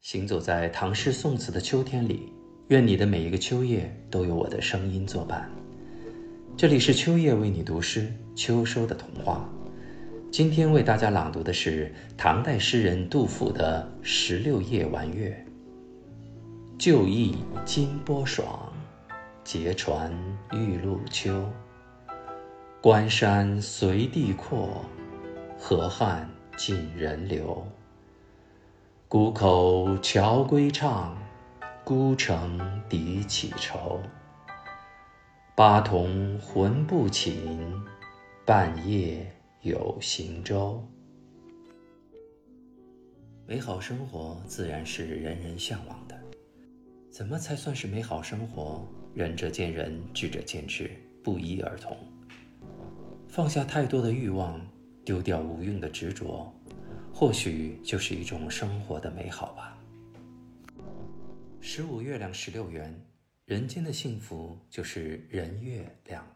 行走在唐诗宋词的秋天里，愿你的每一个秋夜都有我的声音作伴。这里是秋夜为你读诗，秋收的童话。今天为大家朗读的是唐代诗人杜甫的《十六夜玩月》。旧忆金波爽，结船玉露秋。关山随地阔，河汉尽人流。谷口桥归唱，孤城笛起愁。巴童魂不寝，半夜有行舟。美好生活自然是人人向往的，怎么才算是美好生活？仁者见仁，智者见智，不一而同。放下太多的欲望，丢掉无用的执着，或许就是一种生活的美好吧。十五月亮十六圆，人间的幸福就是人月亮。